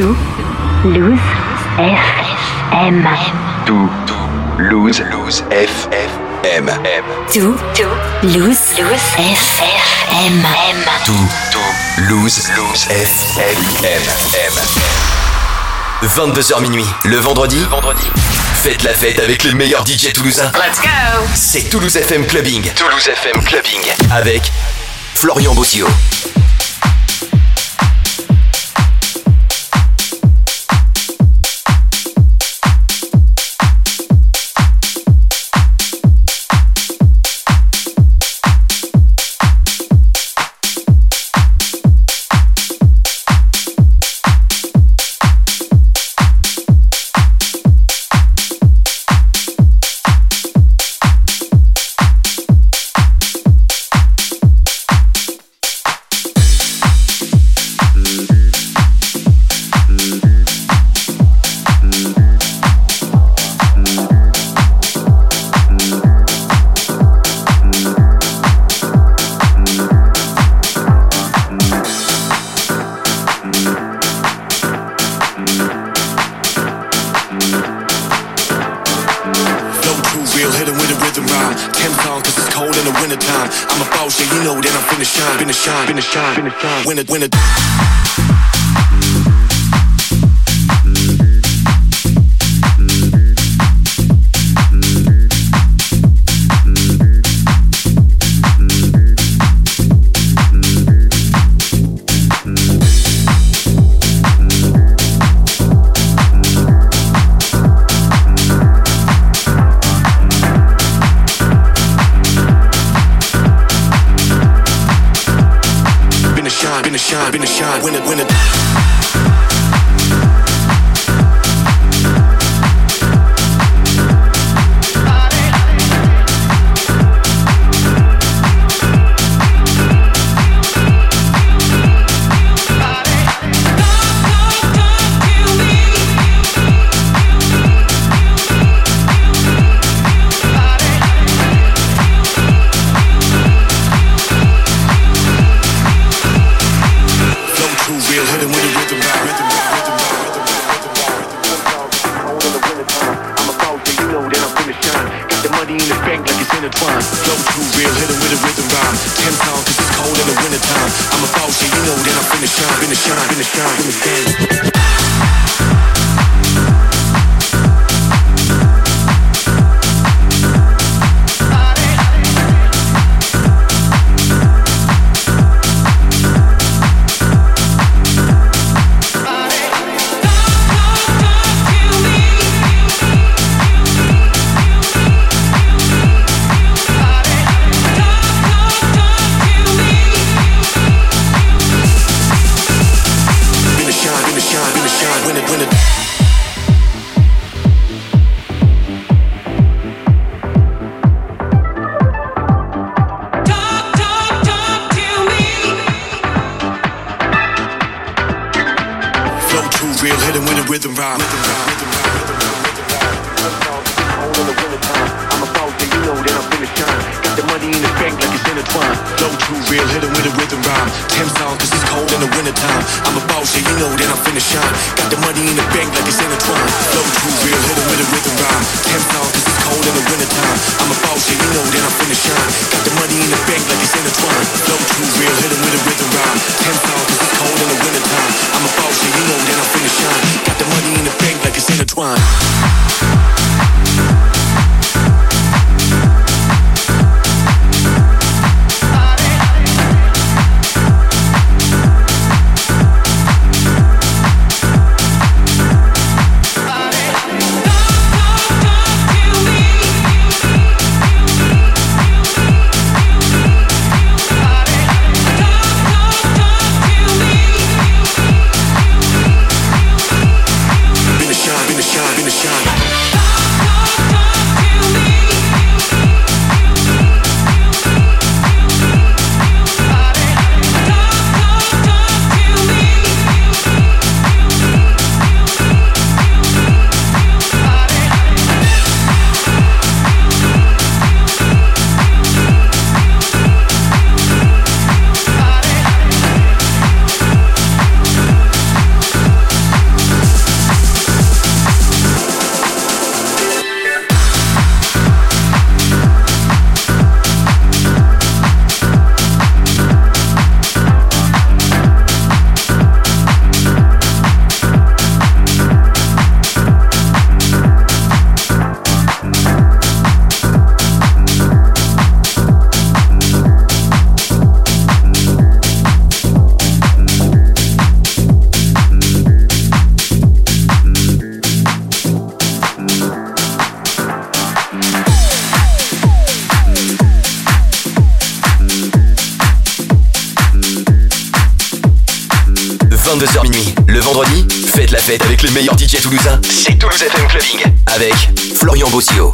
Tout Lose FM. Tout Lose Lose FM. Tout Lose FM. Tout Lose Lose FM. 22h minuit, le vendredi. vendredi. Faites la fête avec les meilleurs DJ toulousains. Let's go C'est Toulouse FM Clubbing. Toulouse FM Clubbing. Avec Florian Bossio. win it, win it. been a shine, win it, win it. when the rhythm rhyme. Rhythm rhyme. Rhythm rhyme. Rhythm rhyme. Rhythm rhyme. Rhythm rhyme. intertwined. Flow too real, hit it with a rhythm rhyme. Ten songs, cause it's cold in the wintertime. I'm a boss, yeah, you know that I'm finna shine. Got the money in the bank like it's intertwined. Flow too real, hit it with a rhythm rhyme. Ten songs, cause it's cold in the wintertime. I'm a boss, yeah, you know that I'm finna shine. Got the money in the bank like it's intertwined. Flow too real, hit it with a rhythm rhyme. Ten songs, cause it's cold in the wintertime. I'm a boss, yeah, you know that I'm finna shine. Got the money in the bank like it's intertwined. Les meilleurs DJ toulousains. C'est Toulouse FM Clubbing avec Florian Bossio.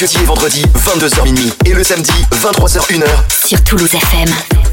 Jeudi et vendredi, 22h minuit. Et le samedi, 23h 1h. Sur Toulouse FM.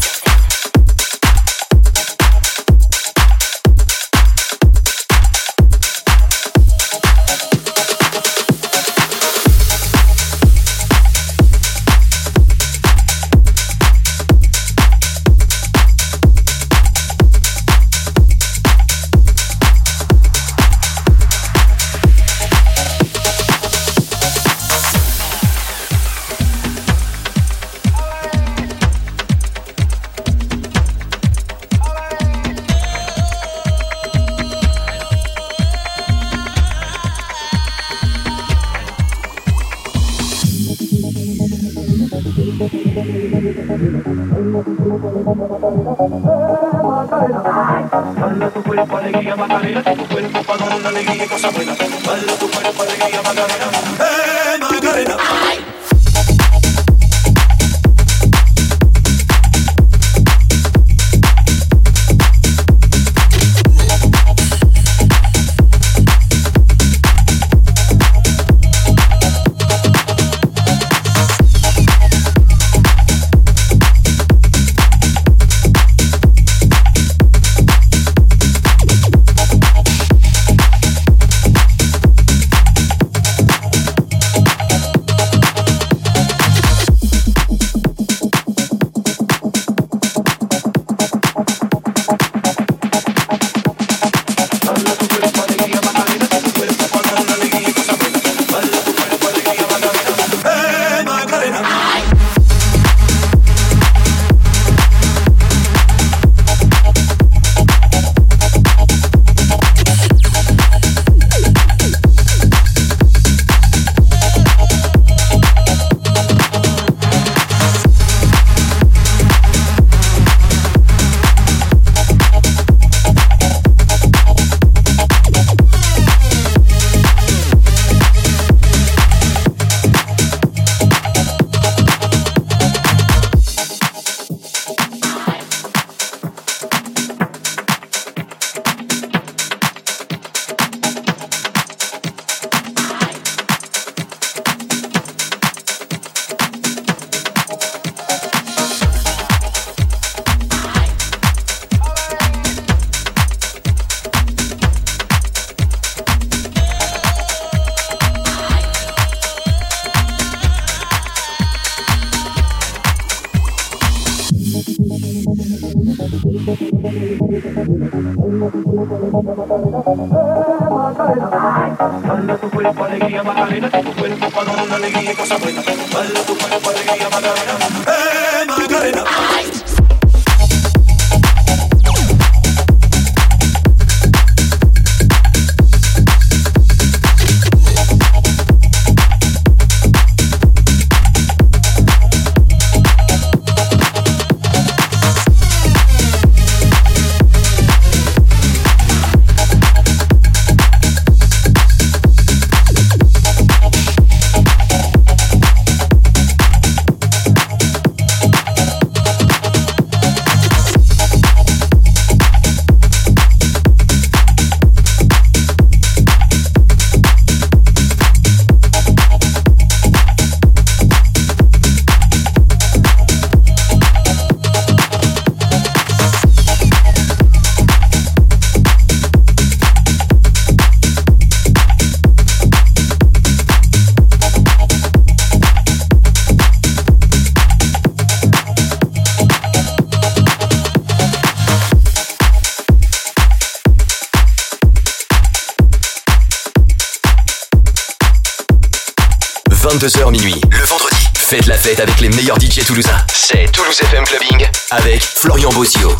avec les meilleurs DJ toulousains. C'est Toulouse FM Clubbing avec Florian Bozio.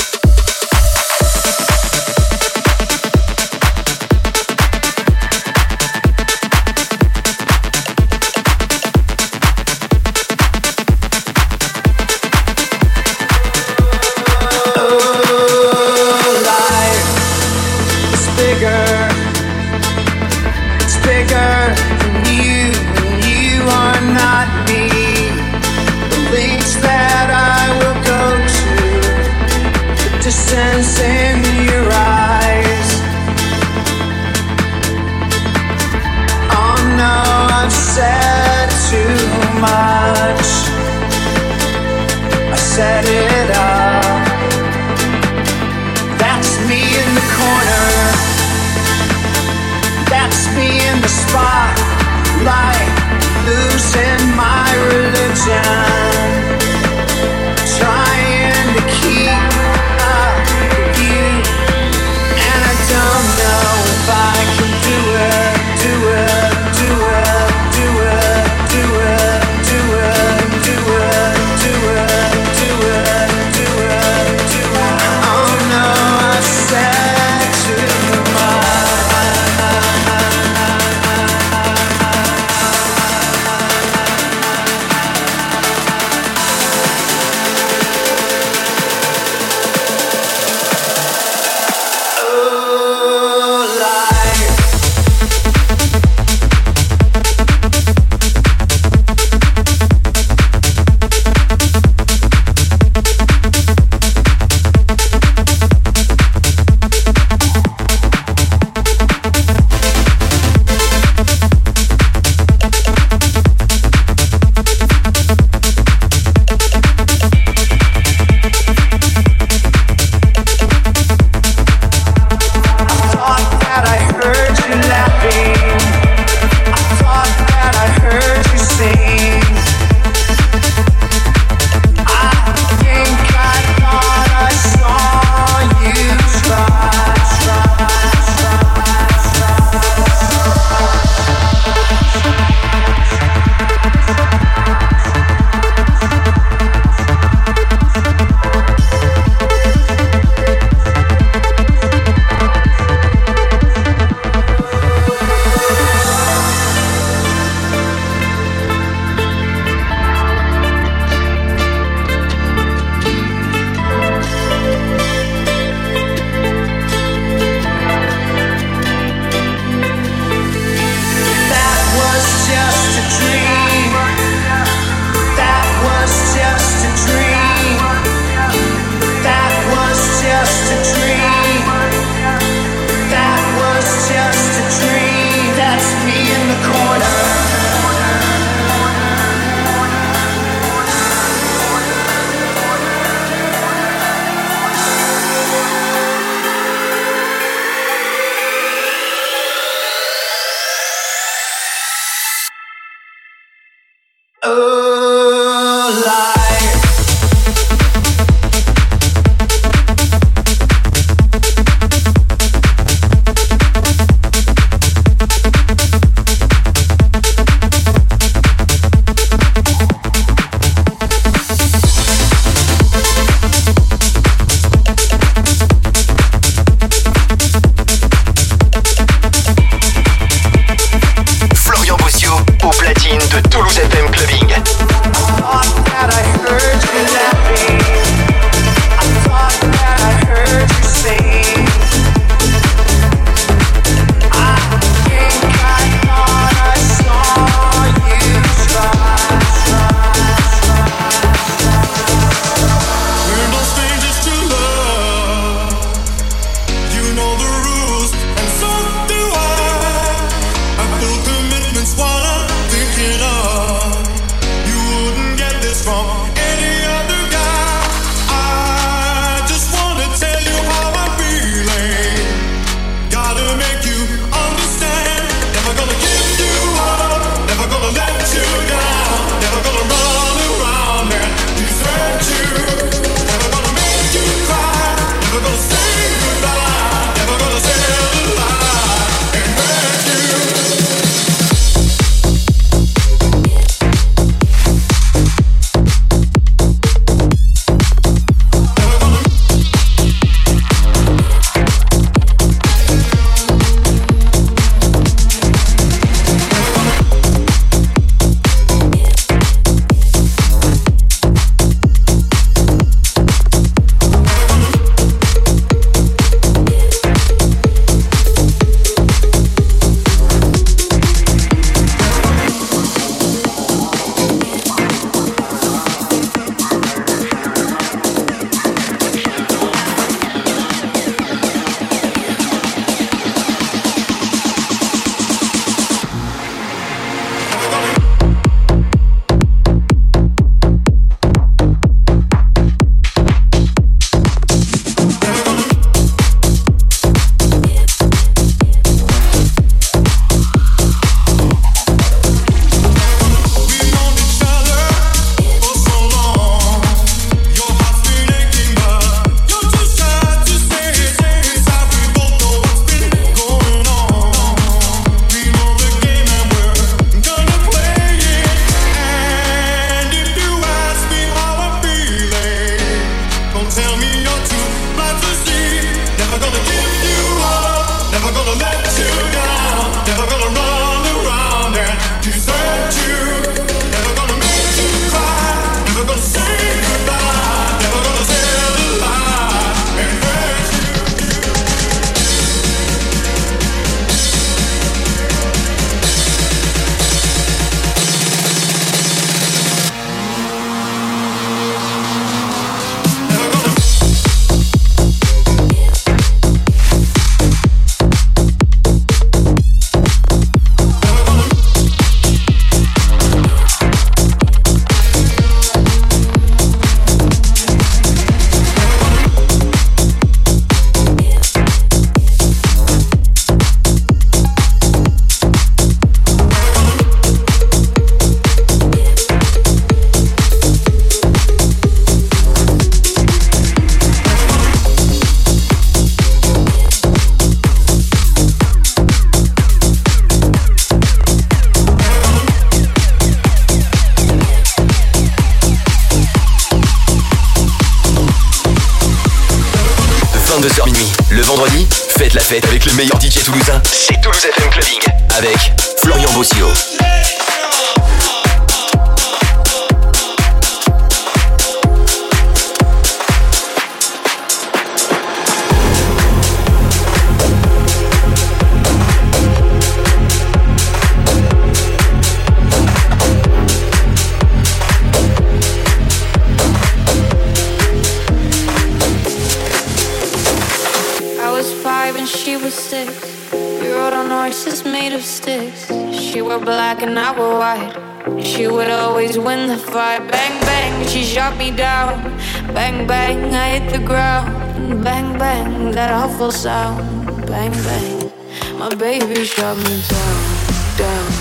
ZFM Classique. Bang, bang, I hit the ground. Bang, bang, that awful sound. Bang, bang, my baby shot me down, down,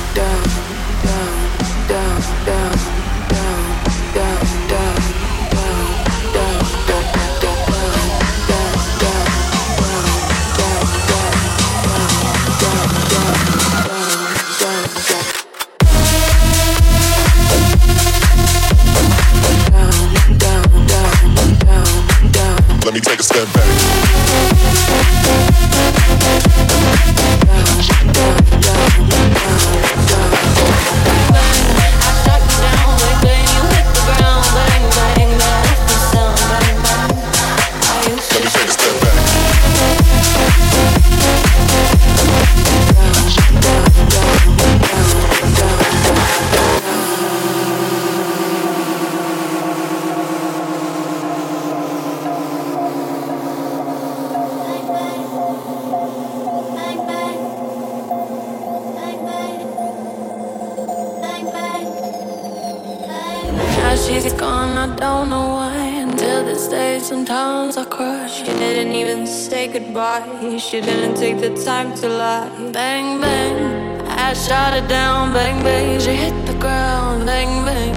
her down. Bang, bang. She hit the ground. Bang, bang.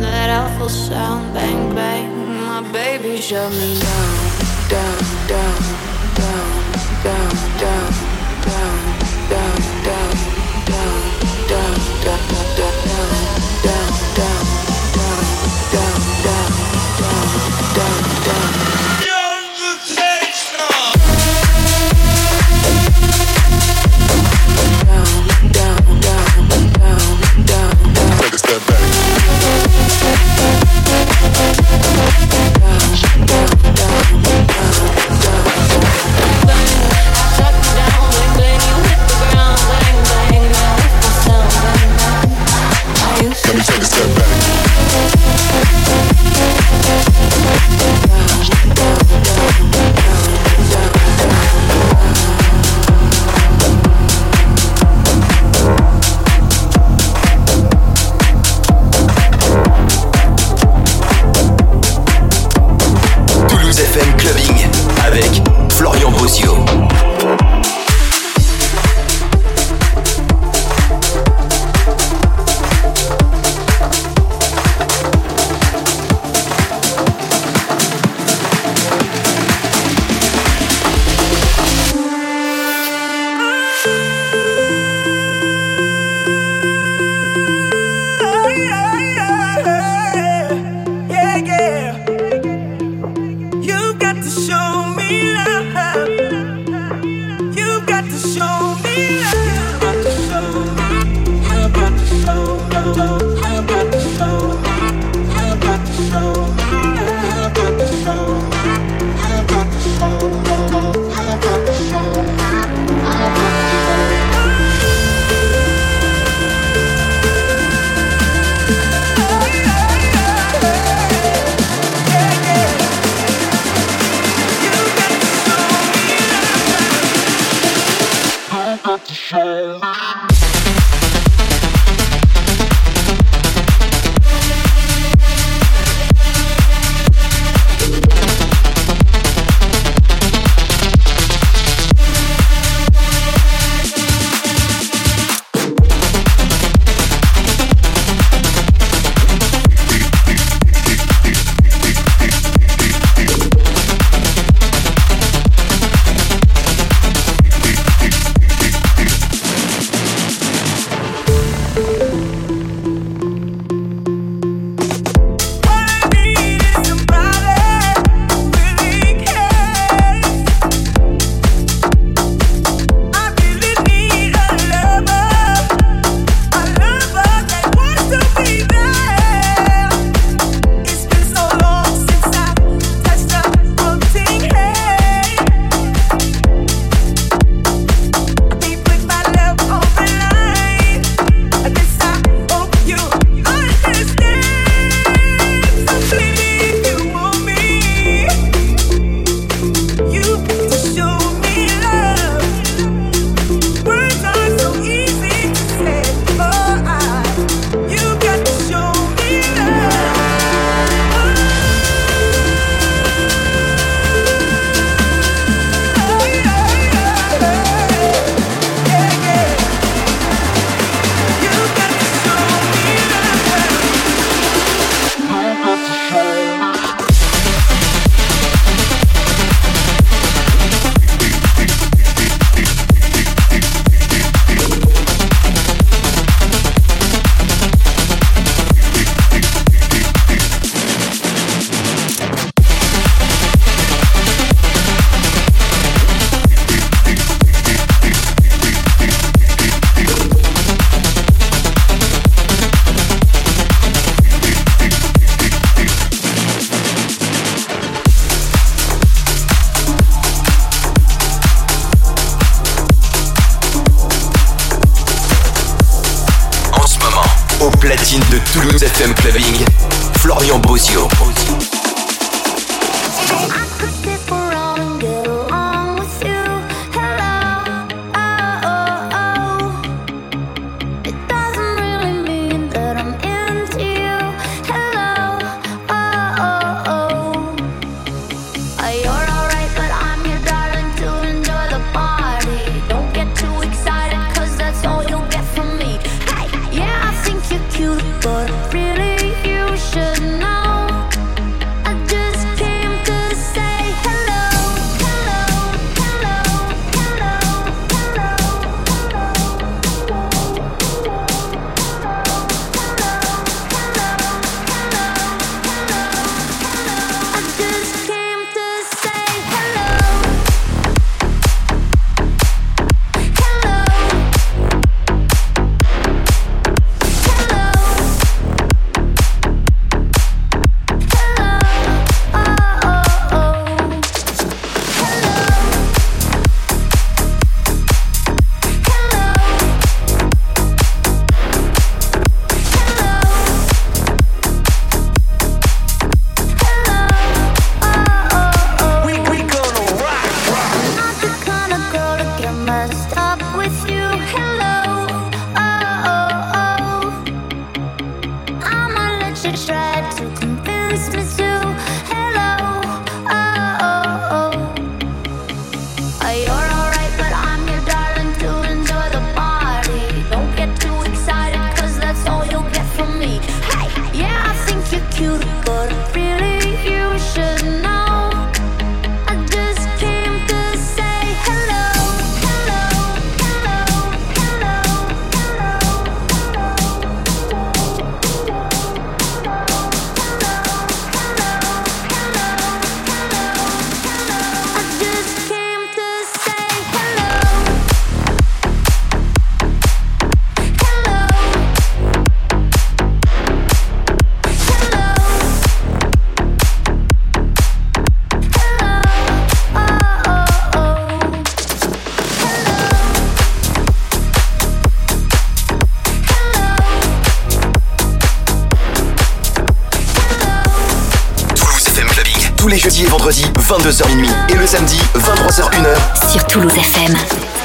That awful sound. Bang, bang. My baby shut me. Down, that show. 22h30 et le samedi 23h1 sur Toulouse FM.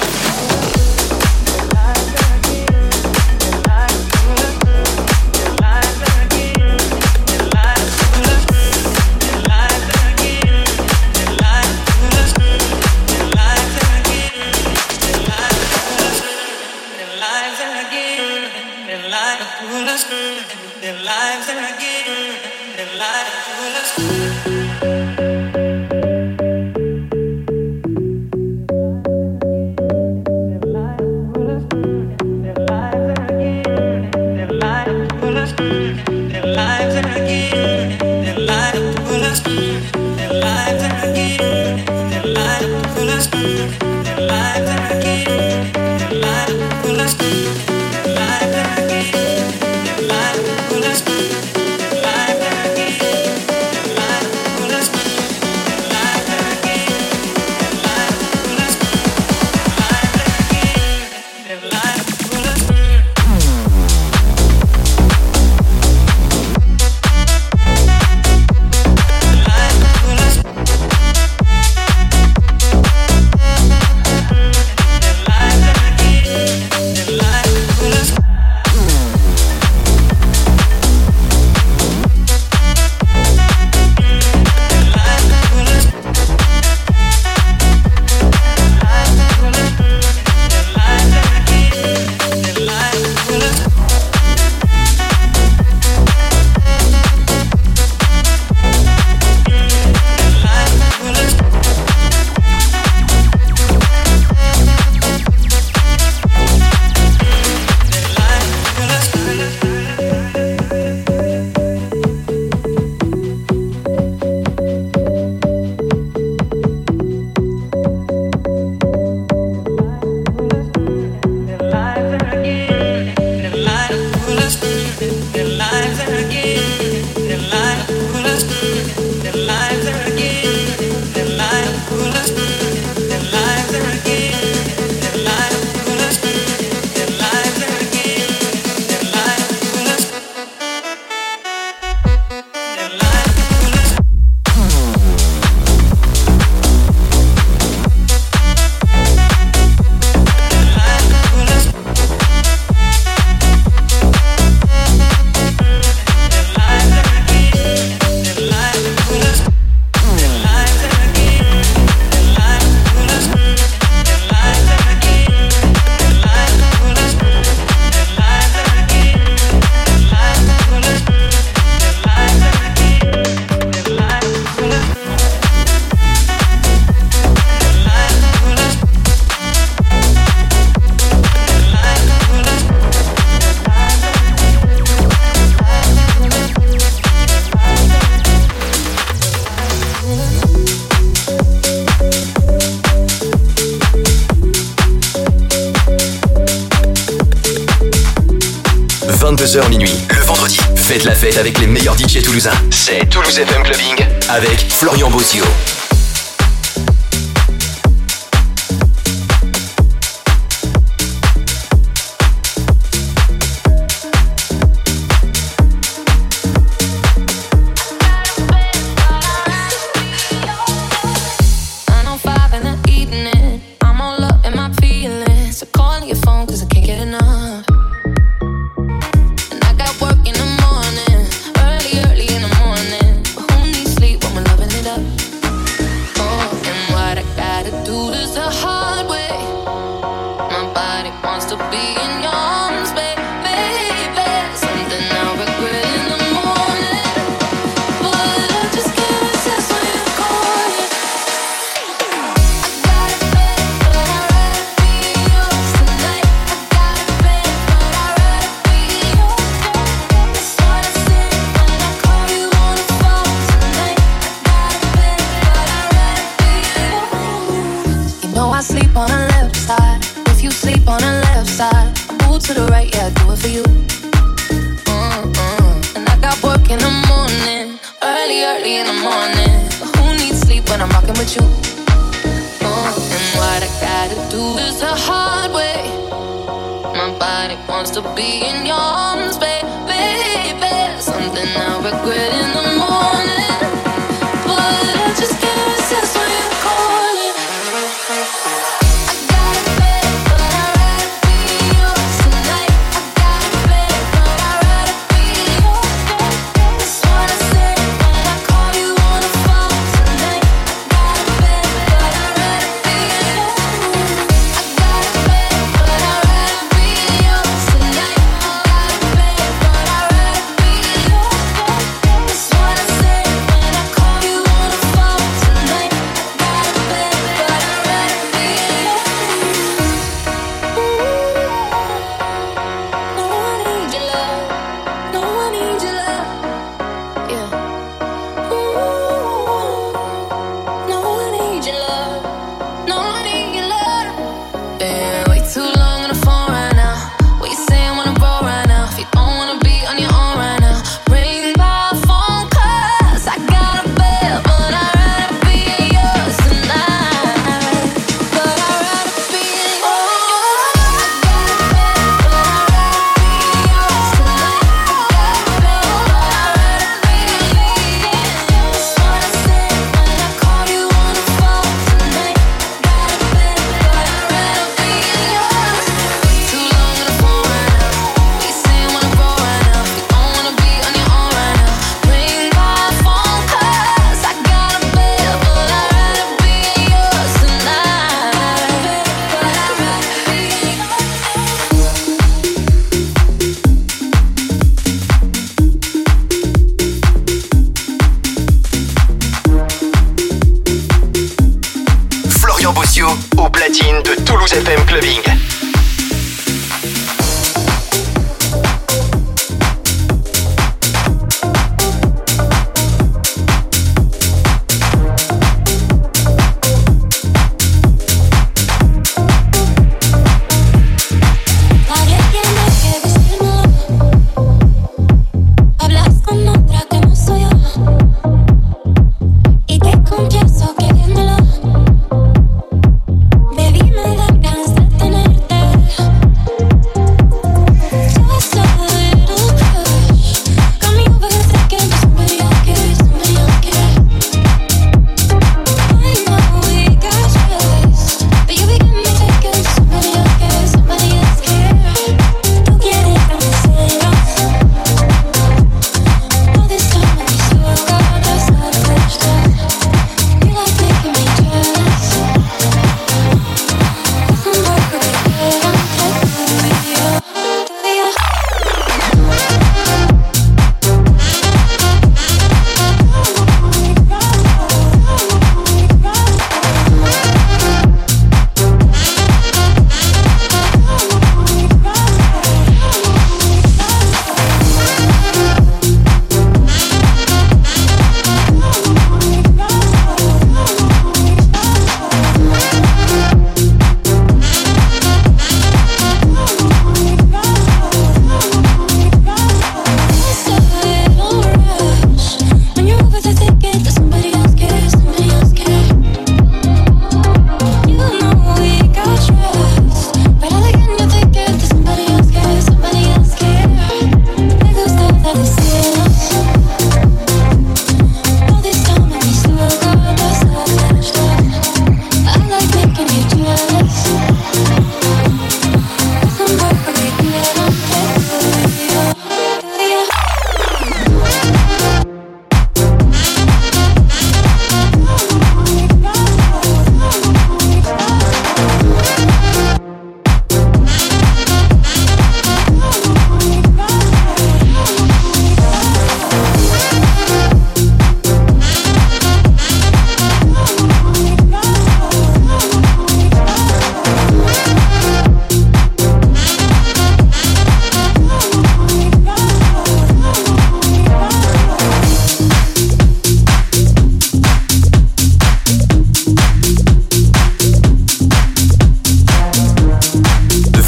Florian Bozio.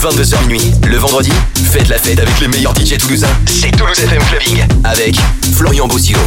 22h minuit. Le vendredi, faites la fête avec les meilleurs DJ toulousains. C'est Toulouse FM Clubbing avec Florian Bossio.